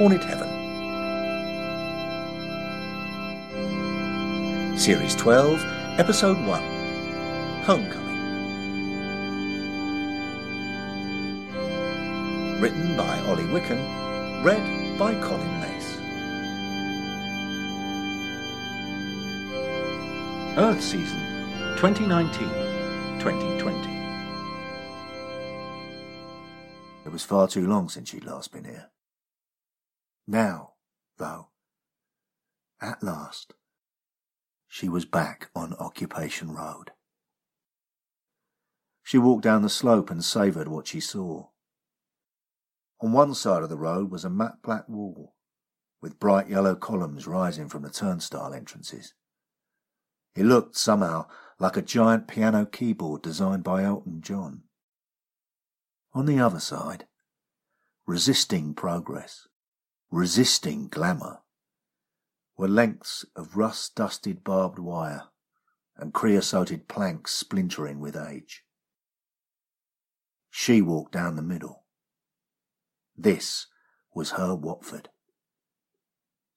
Hornet Heaven. Series 12, Episode 1 Homecoming. Written by Ollie Wicken, read by Colin Mace. Earth Season 2019 2020. It was far too long since she'd last been here. Now, though, at last, she was back on Occupation Road. She walked down the slope and savoured what she saw. On one side of the road was a matte black wall, with bright yellow columns rising from the turnstile entrances. It looked, somehow, like a giant piano keyboard designed by Elton John. On the other side, resisting progress, resisting glamour, were lengths of rust dusted barbed wire and creosoted planks splintering with age. She walked down the middle. This was her Watford.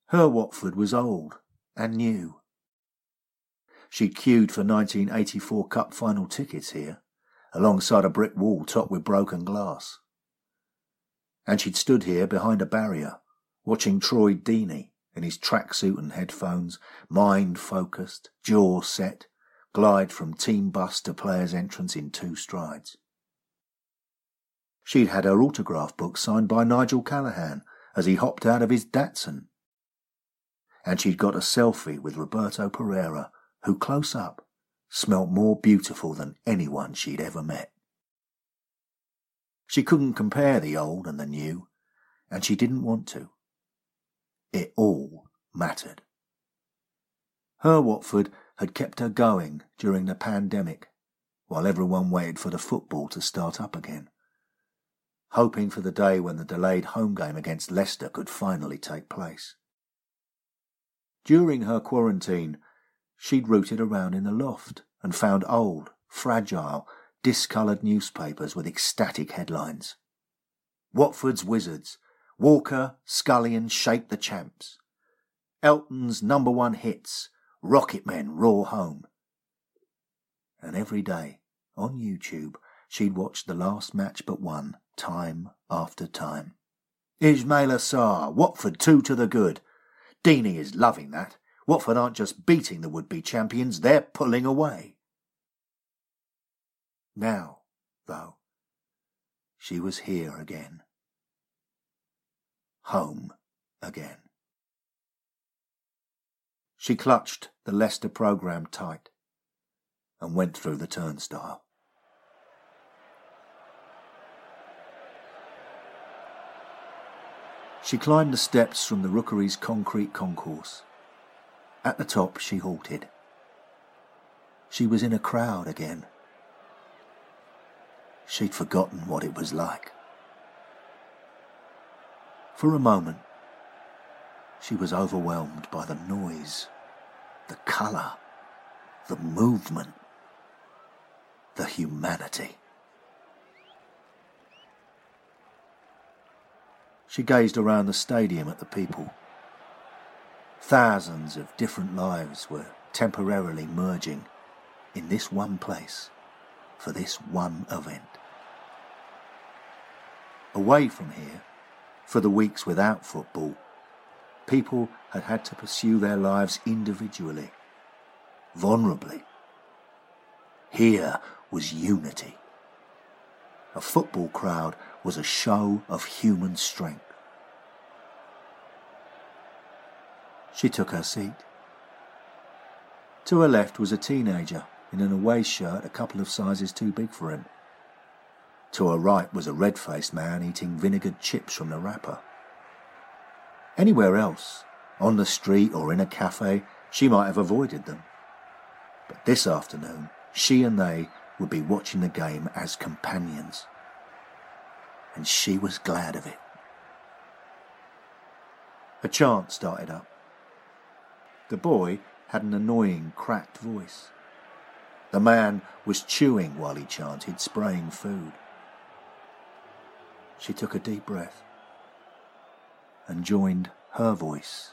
Her Watford was old and new. She'd queued for 1984 Cup final tickets here, alongside a brick wall topped with broken glass. And she'd stood here behind a barrier, watching Troy Deeney in his tracksuit and headphones, mind focused, jaw set, glide from team bus to player's entrance in two strides. She'd had her autograph book signed by Nigel Callaghan as he hopped out of his Datsun. And she'd got a selfie with Roberto Pereyra, who close up smelt more beautiful than anyone she'd ever met. She couldn't compare the old and the new, and she didn't want to. It all mattered. Her Watford had kept her going during the pandemic, while everyone waited for the football to start up again, hoping for the day when the delayed home game against Leicester could finally take place. During her quarantine, she'd rooted around in the loft and found old, fragile, discoloured newspapers with ecstatic headlines. Watford's Wizards Walker, Scullion shake the champs. Elton's number one hits, Rocket Men roar home. And every day, on YouTube, she'd watch the last match but one, time after time. Ismaila Sarr, Watford two to the good. Deeney is loving that. Watford aren't just beating the would-be champions, they're pulling away. Now, though, she was here again home again. She clutched the Leicester programme tight and went through the turnstile. She climbed the steps from the Rookery's concrete concourse. At the top, she halted. She was in a crowd again. She'd forgotten what it was like. For a moment, she was overwhelmed by the noise, the colour, the movement, the humanity. She gazed around the stadium at the people. Thousands of different lives were temporarily merging in this one place for this one event. Away from here, for the weeks without football, people had had to pursue their lives individually, vulnerably. Here was unity. A football crowd was a show of human strength. She took her seat. To her left was a teenager in an away shirt a couple of sizes too big for him. To her right was a red faced man eating vinegared chips from the wrapper. Anywhere else, on the street or in a cafe, she might have avoided them. But this afternoon, she and they would be watching the game as companions. And she was glad of it. A chant started up. The boy had an annoying, cracked voice. The man was chewing while he chanted, spraying food. She took a deep breath. and joined her voice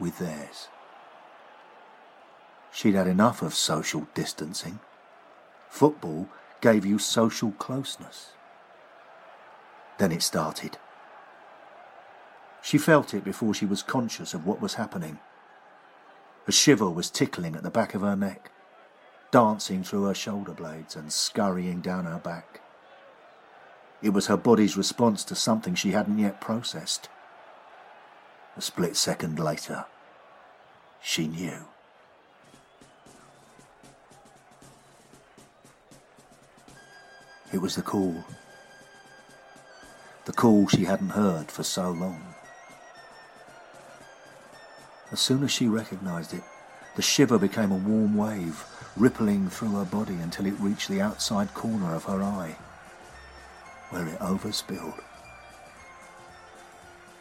with theirs. She'd had enough of social distancing. Football gave you social closeness. Then it started. She felt it before she was conscious of what was happening. A shiver was tickling at the back of her neck, dancing through her shoulder blades and scurrying down her back. It was her body's response to something she hadn't yet processed. A split second later, she knew. It was the call. The call she hadn't heard for so long. As soon as she recognized it, the shiver became a warm wave, rippling through her body until it reached the outside corner of her eye, where it overspilled.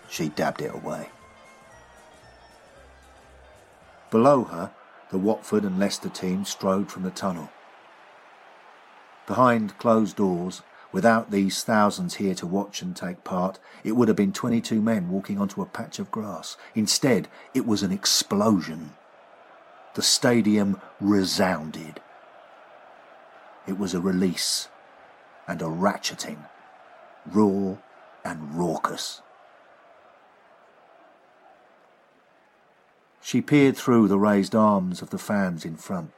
She dabbed it away. Below her, the Watford and Leicester teams strode from the tunnel. Behind closed doors, without these thousands here to watch and take part, it would have been 22 men walking onto a patch of grass. Instead, it was an explosion. The stadium resounded. It was a release and a ratcheting, raw and raucous. She peered through the raised arms of the fans in front,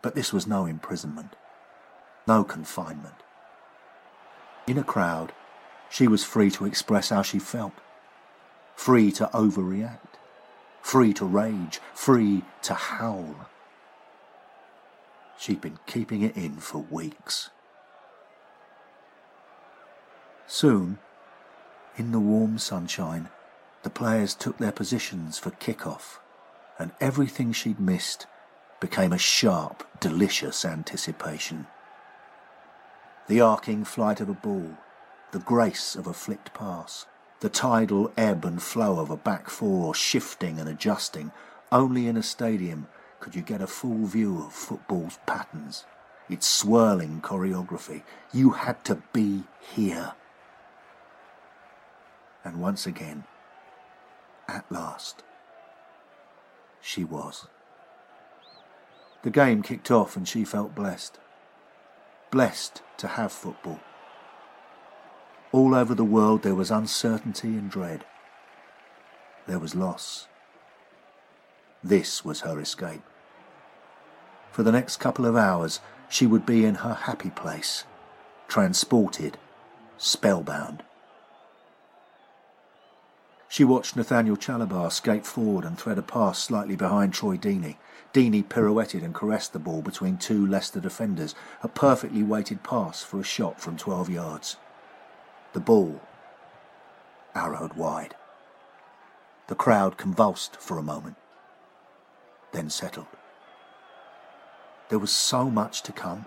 but this was no imprisonment, no confinement. In a crowd, she was free to express how she felt, free to overreact, free to rage, free to howl. She'd been keeping it in for weeks. Soon, in the warm sunshine, the players took their positions for kick-off, and everything she'd missed became a sharp, delicious anticipation. The arcing flight of a ball, the grace of a flicked pass, the tidal ebb and flow of a back four shifting and adjusting. Only in a stadium could you get a full view of football's patterns, its swirling choreography. You had to be here. And once again, at last. She was. The game kicked off and she felt blessed. Blessed to have football. All over the world there was uncertainty and dread. There was loss. This was her escape. For the next couple of hours she would be in her happy place, transported, spellbound. She watched Nathaniel Chalobah skate forward and thread a pass slightly behind Troy Deeney. Deeney pirouetted and caressed the ball between two Leicester defenders, a perfectly weighted pass for a shot from 12 yards. The ball arrowed wide. The crowd convulsed for a moment, then settled. There was so much to come.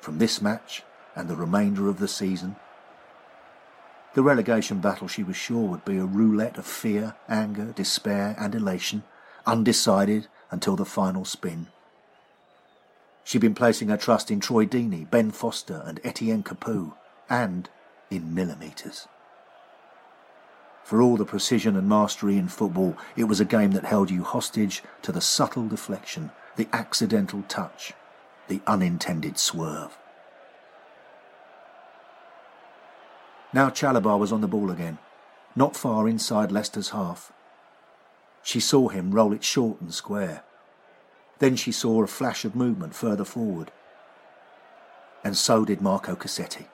From this match and the remainder of the season, the relegation battle, she was sure, would be a roulette of fear, anger, despair, and elation, undecided until the final spin. She'd been placing her trust in Troy Deeney, Ben Foster, and Etienne Capoue, and in millimetres. For all the precision and mastery in football, it was a game that held you hostage to the subtle deflection, the accidental touch, the unintended swerve. Now Chalobah was on the ball again, not far inside Leicester's half. She saw him roll it short and square. Then she saw a flash of movement further forward. And so did Marco Cassetti.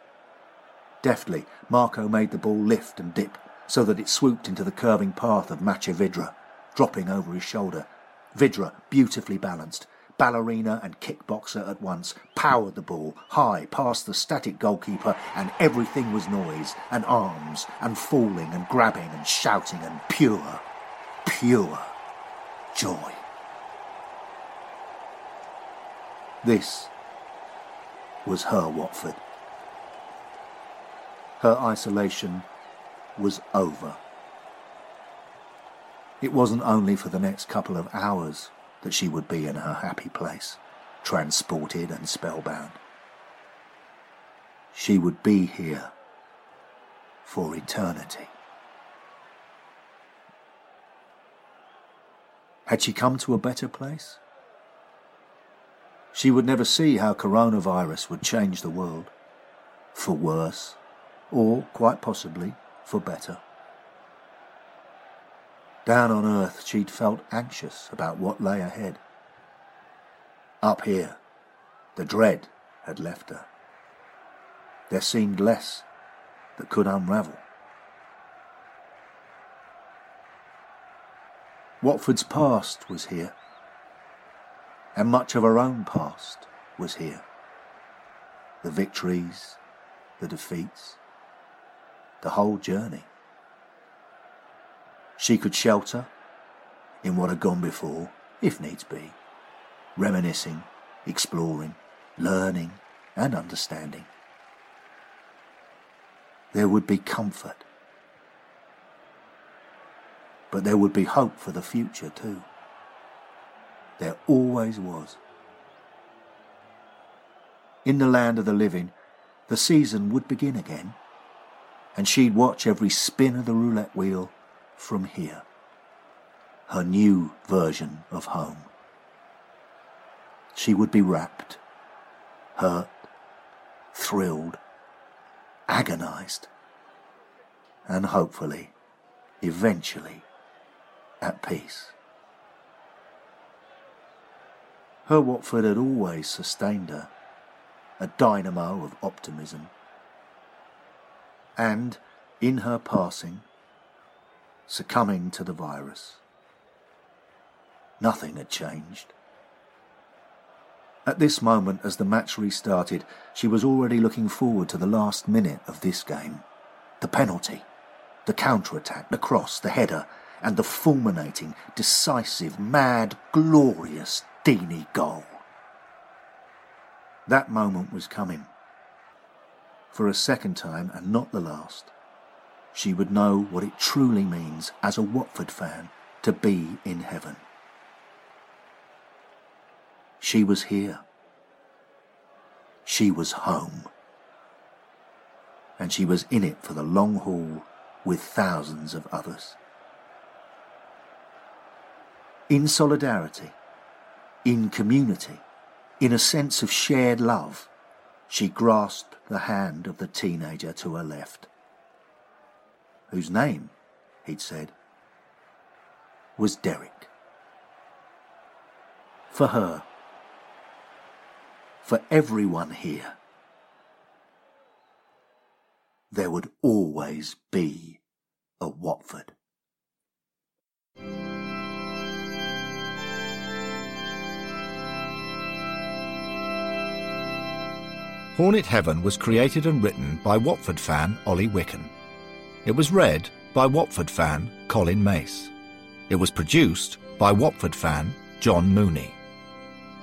Deftly, Marco made the ball lift and dip so that it swooped into the curving path of Matej Vydra, dropping over his shoulder. Vydra beautifully balanced, ballerina and kickboxer at once, powered the ball high past the static goalkeeper, and everything was noise and arms and falling and grabbing and shouting and pure, pure joy. This was her Watford. Her isolation was over. It wasn't only for the next couple of hours that she would be in her happy place, transported and spellbound. She would be here for eternity. Had she come to a better place? She would never see how coronavirus would change the world, for worse, or quite possibly for better. Down on earth, she'd felt anxious about what lay ahead. Up here, the dread had left her. There seemed less that could unravel. Watford's past was here, and much of her own past was here. The victories, the defeats, the whole journey. She could shelter in what had gone before, if needs be, reminiscing, exploring, learning, and understanding. There would be comfort but there would be hope for the future too. There always was. In the land of the living, the season would begin again, and she'd watch every spin of the roulette wheel from here, her new version of home. She would be rapt, hurt, thrilled, agonized, and hopefully, eventually, at peace. Her Watford had always sustained her, a dynamo of optimism. And, in her passing, succumbing to the virus, nothing had changed. At this moment, as the match restarted, she was already looking forward to the last minute of this game. The penalty, the counter-attack, the cross, the header, and the fulminating, decisive, mad, glorious Deeney goal. That moment was coming. For a second time, and not the last, she would know what it truly means as a Watford fan to be in heaven. She was here. She was home. And she was in it for the long haul with thousands of others in solidarity, in community, in a sense of shared love, she grasped the hand of the teenager to her left, whose name, he'd said, was Derek. For her, for everyone here, there would always be a Watford. Hornet Heaven was created and written by Watford fan Ollie Wicken. It was read by Watford fan Colin Mace. It was produced by Watford fan John Mooney.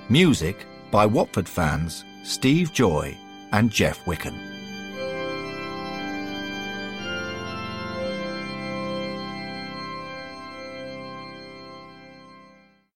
Music by Watford fans Steve Joy and Jeff Wicken.